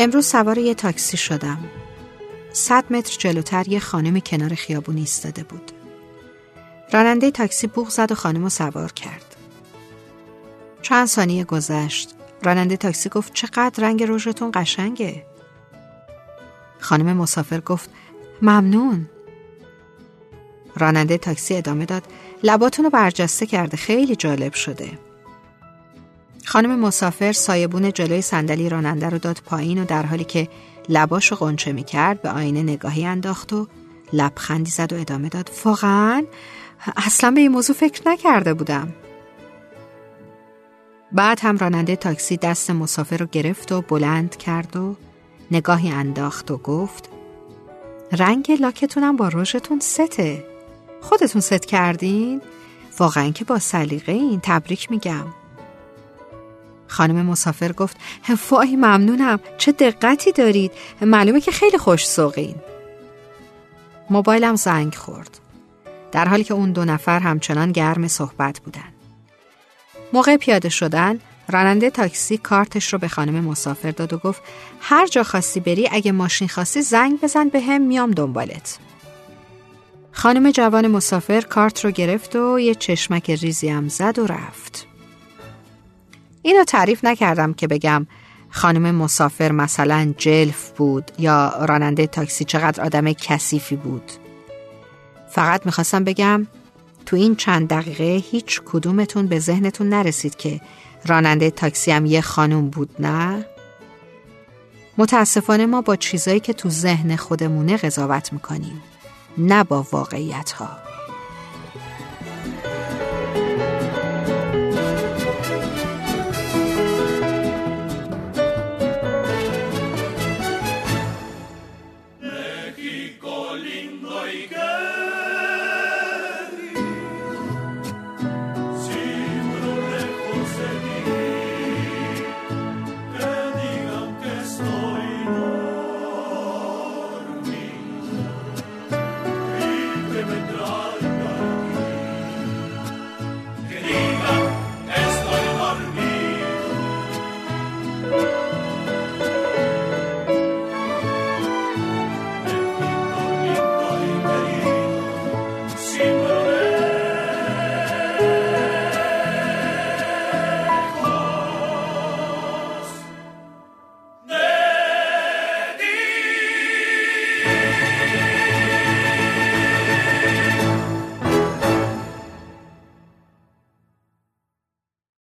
امروز سوار یه تاکسی شدم. صد متر جلوتر یه خانم کنار خیابون ایستاده بود. راننده تاکسی بوغ زد و خانم رو سوار کرد. چند ثانیه گذشت. راننده تاکسی گفت چقدر رنگ رژتون قشنگه. خانم مسافر گفت ممنون. راننده تاکسی ادامه داد لباتون رو برجسته کرده خیلی جالب شده. خانم مسافر سایبون جلوی صندلی راننده رو داد پایین و در حالی که لباشو قنچه می کرد به آینه نگاهی انداخت و لبخندی زد و ادامه داد. واقعا؟ اصلا به این موضوع فکر نکرده بودم. بعد هم راننده تاکسی دست مسافر رو گرفت و بلند کرد و نگاهی انداخت و گفت رنگ لاکتونم با رژتون سته. خودتون ست کردین؟ واقعا که با سلیقه این تبریک میگم. خانم مسافر گفت وای ممنونم چه دقتی دارید. معلومه که خیلی خوش سوقین. موبایلم زنگ خورد. در حالی که اون دو نفر همچنان گرم صحبت بودن. موقع پیاده شدن راننده تاکسی کارتش رو به خانم مسافر داد و گفت هر جا خواستی بری اگه ماشین خواستی زنگ بزن به هم میام دنبالت. خانم جوان مسافر کارت رو گرفت و یه چشمک ریزی هم زد و رفت. اینو تعریف نکردم که بگم خانم مسافر مثلا جلف بود یا راننده تاکسی چقدر آدم کثیفی بود فقط می‌خواستم بگم تو این چند دقیقه هیچ کدومتون به ذهنتون نرسید که راننده تاکسی هم یه خانم بود نه؟ متاسفانه ما با چیزایی که تو ذهن خودمونه قضاوت می‌کنیم نه با واقعیت ها